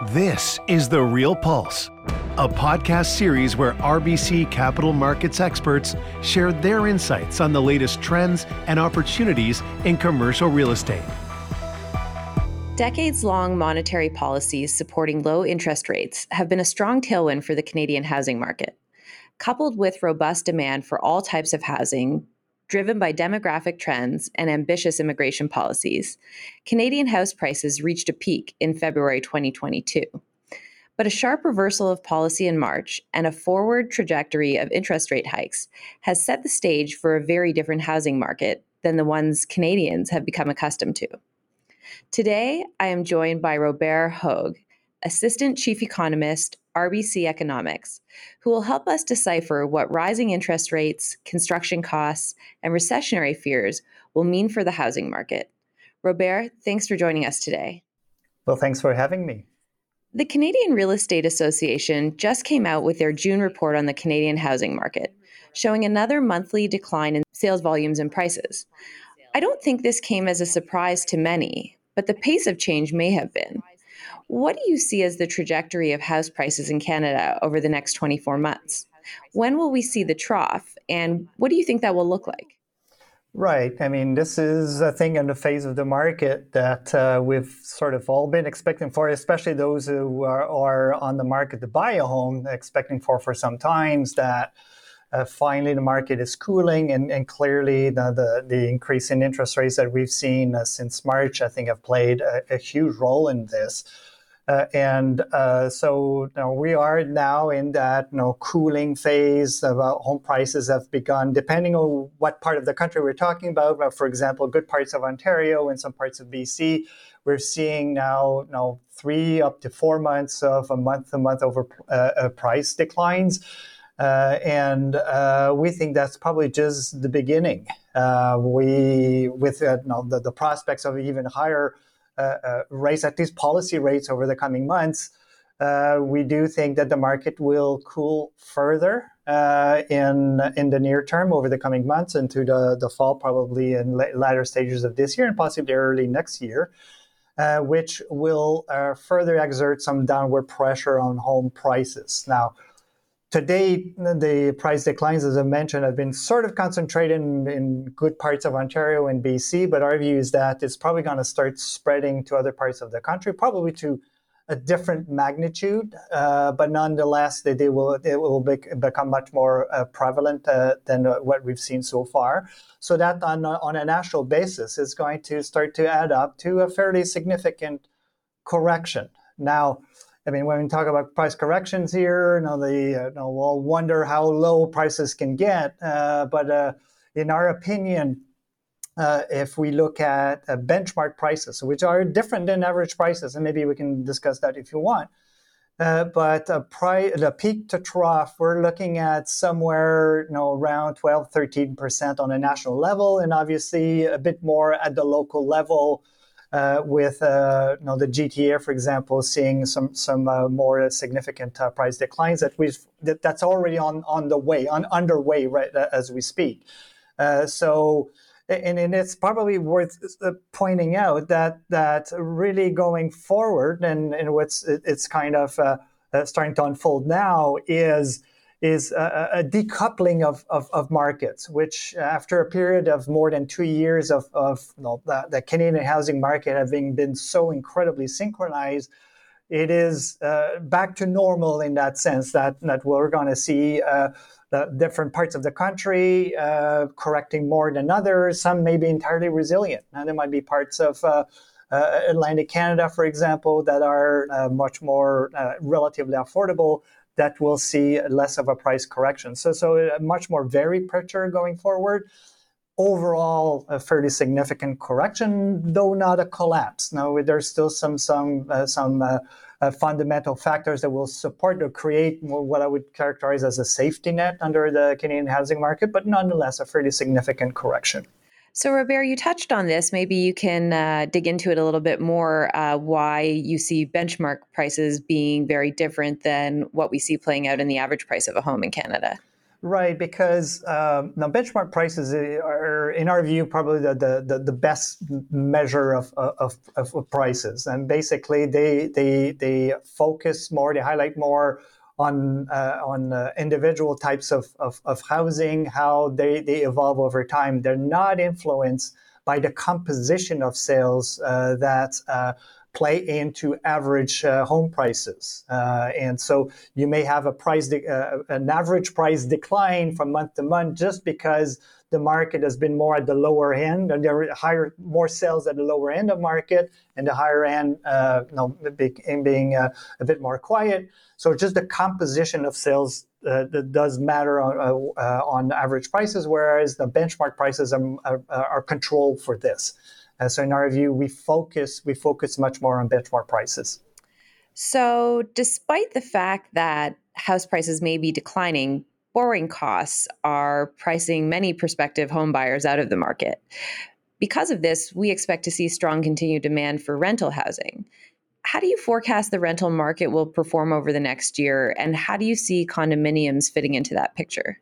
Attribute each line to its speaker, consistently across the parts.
Speaker 1: This is The Real Pulse, a podcast series where RBC capital markets experts share their insights on the latest trends and opportunities in commercial real estate.
Speaker 2: Decades long monetary policies supporting low interest rates have been a strong tailwind for the Canadian housing market. Coupled with robust demand for all types of housing, driven by demographic trends and ambitious immigration policies, Canadian house prices reached a peak in February 2022. But a sharp reversal of policy in March and a forward trajectory of interest rate hikes has set the stage for a very different housing market than the ones Canadians have become accustomed to. Today, I am joined by Robert Hogue, Assistant Chief Economist, RBC Economics, who will help us decipher what rising interest rates, construction costs, and recessionary fears will mean for the housing market. Robert, thanks for joining us today.
Speaker 3: Well, thanks for having me.
Speaker 2: The Canadian Real Estate Association just came out with their June report on the Canadian housing market, showing another monthly decline in sales volumes and prices. I don't think this came as a surprise to many, but the pace of change may have been. What do you see as the trajectory of house prices in Canada over the next 24 months? When will we see the trough, and what do you think that will look like?
Speaker 3: Right. I mean, this is a thing in the phase of the market that uh, we've sort of all been expecting for, especially those who are, are, on the market to buy a home, expecting for for some times that uh, finally the market is cooling, and, and clearly the, the, the, increase in interest rates that we've seen uh, since March, I think, have played a, a huge role in this. Uh, and uh, so you know, we are now in that you know, cooling phase. Of, uh, home prices have begun, depending on what part of the country we're talking about. But for example, good parts of Ontario and some parts of BC, we're seeing now you know, three up to four months of a month to month over uh, uh, price declines. Uh, and we think that's probably just the beginning. we, with you know, the, the prospects of even higher uh, uh, raise at least policy rates over the coming months, uh, we do think that the market will cool further uh, in in the near term over the coming months into the, the fall, probably in latter stages of this year and possibly early next year, uh, which will uh, further exert some downward pressure on home prices. Now, to date, the price declines, as I mentioned, have been sort of concentrated in, in, good parts of Ontario and BC, but our view is that it's probably going to start spreading to other parts of the country, probably to a different magnitude, uh, but nonetheless, they, they will it will be, become much more uh, prevalent uh, than what we've seen so far. So that on a, on a national basis is going to start to add up to a fairly significant correction. Now, I mean, when we talk about price corrections here, you know, the, you know, we'll wonder how low prices can get. Uh, but uh, in our opinion, uh, if we look at uh, benchmark prices, which are different than average prices, and maybe we can discuss that if you want. Uh, but pri- the peak to trough, we're looking at somewhere you know, around 12, 13% on a national level, and obviously a bit more at the local level with uh, you know, the GTA, for example, seeing some some uh, more significant uh, price declines that we've that, that's already on on the way, on underway right uh, as we speak. Uh, so. And, and, it's probably worth pointing out that that really going forward, and, and what's it's kind of starting to unfold now is is a, a decoupling of, of, of, markets, which after a period of more than two years of, of you know, the, the, Canadian housing market having been so incredibly synchronized, it is uh, back to normal in that sense that, that we're going to see uh, different parts of the country uh, correcting more than others. Some may be entirely resilient. Now, there might be parts of uh, uh, Atlantic Canada, for example, that are uh, much more relatively affordable that will see less of a price correction. So, so a much more varied picture going forward. Overall, a fairly significant correction, though not a collapse. Now, there's still some some uh, some uh, uh, fundamental factors that will support or create what I would characterize as a safety net under the Canadian housing market, but nonetheless, a fairly significant correction.
Speaker 2: So, Robert, you touched on this. Maybe you can uh, dig into it a little bit more uh, why you see benchmark prices being very different than what we see playing out in the average price of a home in Canada.
Speaker 3: Right, because um, now benchmark prices are, in our view, probably the, the, the best measure of, of, of, prices. And basically, they, they, they focus more, they highlight more on, uh, on uh, individual types of, of, of housing, how they, they evolve over time. They're not influenced by the composition of sales uh, that uh, play into average uh, home prices. Uh, and so you may have a price, de- uh, an average price decline from month to month just because the market has been more at the lower end and there are higher, more sales at the lower end of market and the higher end, uh, you know, being uh, a bit more quiet. So just the composition of sales uh, that does matter on, uh, uh, on average prices, whereas the benchmark prices are, are, are controlled for this. So in our view, we focus we focus much more on benchmark prices.
Speaker 2: So despite the fact that house prices may be declining, borrowing costs are pricing many prospective home buyers out of the market. Because of this, we expect to see strong continued demand for rental housing. How do you forecast the rental market will perform over the next year, and how do you see condominiums fitting into that picture?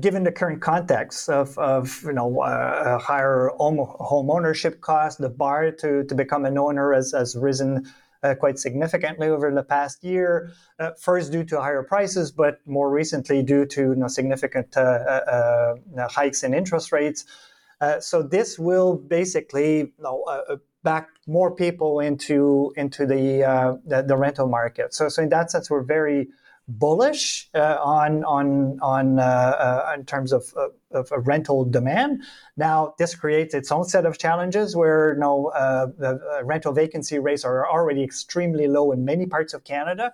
Speaker 3: Given the current context of, of you know uh, higher home, ownership costs, the bar to, to become an owner has, has risen uh, quite significantly over the past year. Uh, first, due to higher prices, but more recently due to you know, significant uh, uh, uh, hikes in interest rates. so this will basically you know, back more people into into the, the, the rental market. So so in that sense, we're very bullish uh, on on on uh, uh, in terms of, of, of, rental demand. Now, this creates its own set of challenges where you know, uh, the uh, rental vacancy rates are already extremely low in many parts of Canada.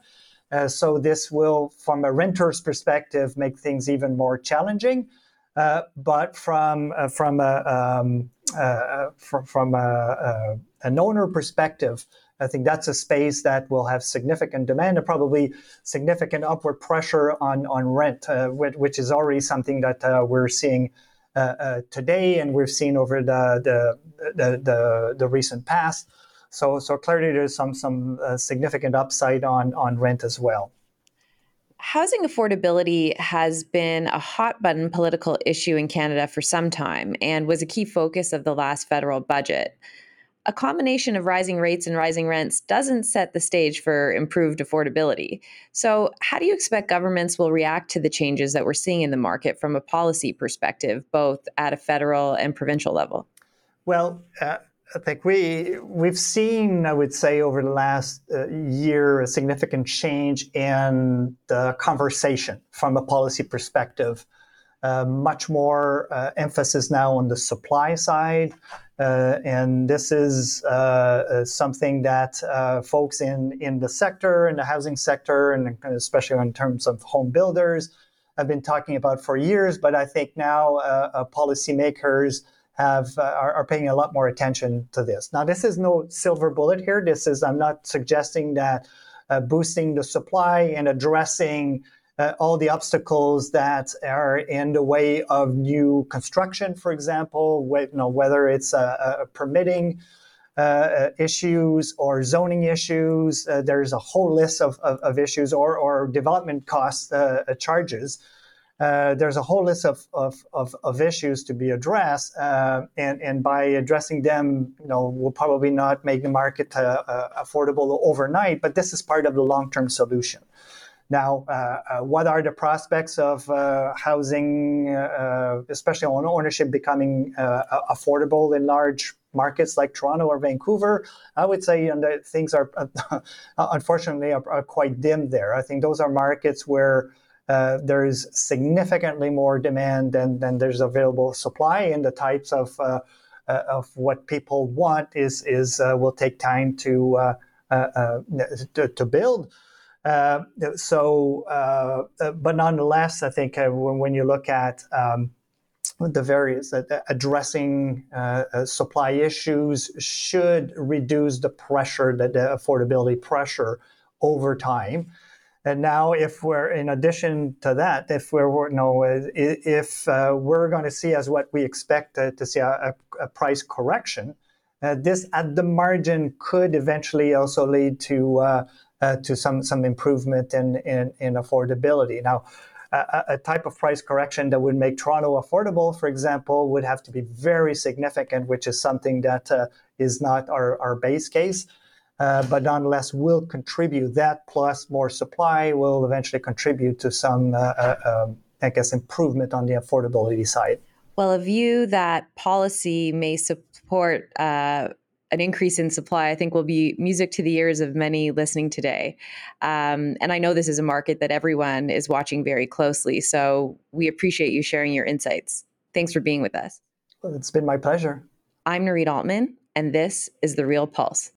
Speaker 3: Uh, so this will, from a renter's perspective, make things even more challenging. but from from a um, from, from a, an owner perspective, I think that's a space that will have significant demand and probably significant upward pressure on, on rent, uh, which, which, is already something that uh, we're seeing uh, uh today and we've seen over the, the, the, the, the recent past. So, so clearly there's some, some uh, significant upside on, on rent as well.
Speaker 2: Housing affordability has been a hot button political issue in Canada for some time and was a key focus of the last federal budget a combination of rising rates and rising rents doesn't set the stage for improved affordability. So, how do you expect governments will react to the changes that we're seeing in the market from a policy perspective, both at a federal and provincial level?
Speaker 3: Well, uh, I think we we've seen, I would say, over the last uh, year, a significant change in the conversation from a policy perspective. Uh, much more uh, emphasis now on the supply side, uh, and this is uh, uh, something that uh, folks in, in the sector, in the housing sector, and especially in terms of home builders, have been talking about for years. But I think now uh, uh, policymakers have are, are, paying a lot more attention to this. Now, this is no silver bullet here. This is I'm not suggesting that boosting the supply and addressing uh, all the obstacles that are in the way of new construction, for example, you know, whether it's a, a permitting uh, uh, issues or zoning issues. Uh, there's a whole list of, of, of issues or, or development cost uh, uh, charges. there's a whole list of, of, of, of issues to be addressed, and, and by addressing them, you know, we'll probably not make the market affordable overnight, but this is part of the long-term solution. Now, uh, uh, what are the prospects of uh, housing, especially on ownership, becoming affordable in large markets like Toronto or Vancouver? I would say and things are, unfortunately, are, are, quite dim there. I think those are markets where uh, there is significantly more demand than, than there's available supply, and the types of uh, uh, of what people want is is will take time to to, to, build. Uh, so, uh, uh, but nonetheless, I think when, when, you look at um, the various addressing supply issues should reduce the pressure, the, the affordability pressure over time. And now, if we're in addition to that, if we're you know, if uh, we're going to see as what we expect uh, to see a, a price correction, uh, this at the margin could eventually also lead to uh, to some some improvement in, in, in affordability. Now, a, a, type of price correction that would make Toronto affordable, for example, would have to be very significant, which is something that uh, is not our, our base case. Uh, but nonetheless will contribute that plus more supply will eventually contribute to some, uh, uh, um, I guess, improvement on the affordability side.
Speaker 2: Well, a view that policy may support uh, an increase in supply, I think will be music to the ears of many listening today. Um, and I know this is a market that everyone is watching very closely. So we appreciate you sharing your insights. Thanks for being with us.
Speaker 3: Well, it's been my pleasure.
Speaker 2: I'm Nurit Altman, and this is The Real Pulse.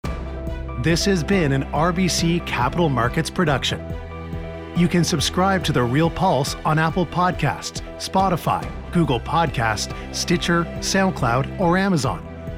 Speaker 1: This has been an RBC Capital Markets production. You can subscribe to The Real Pulse on Apple Podcasts, Spotify, Google Podcast, Stitcher, SoundCloud, or Amazon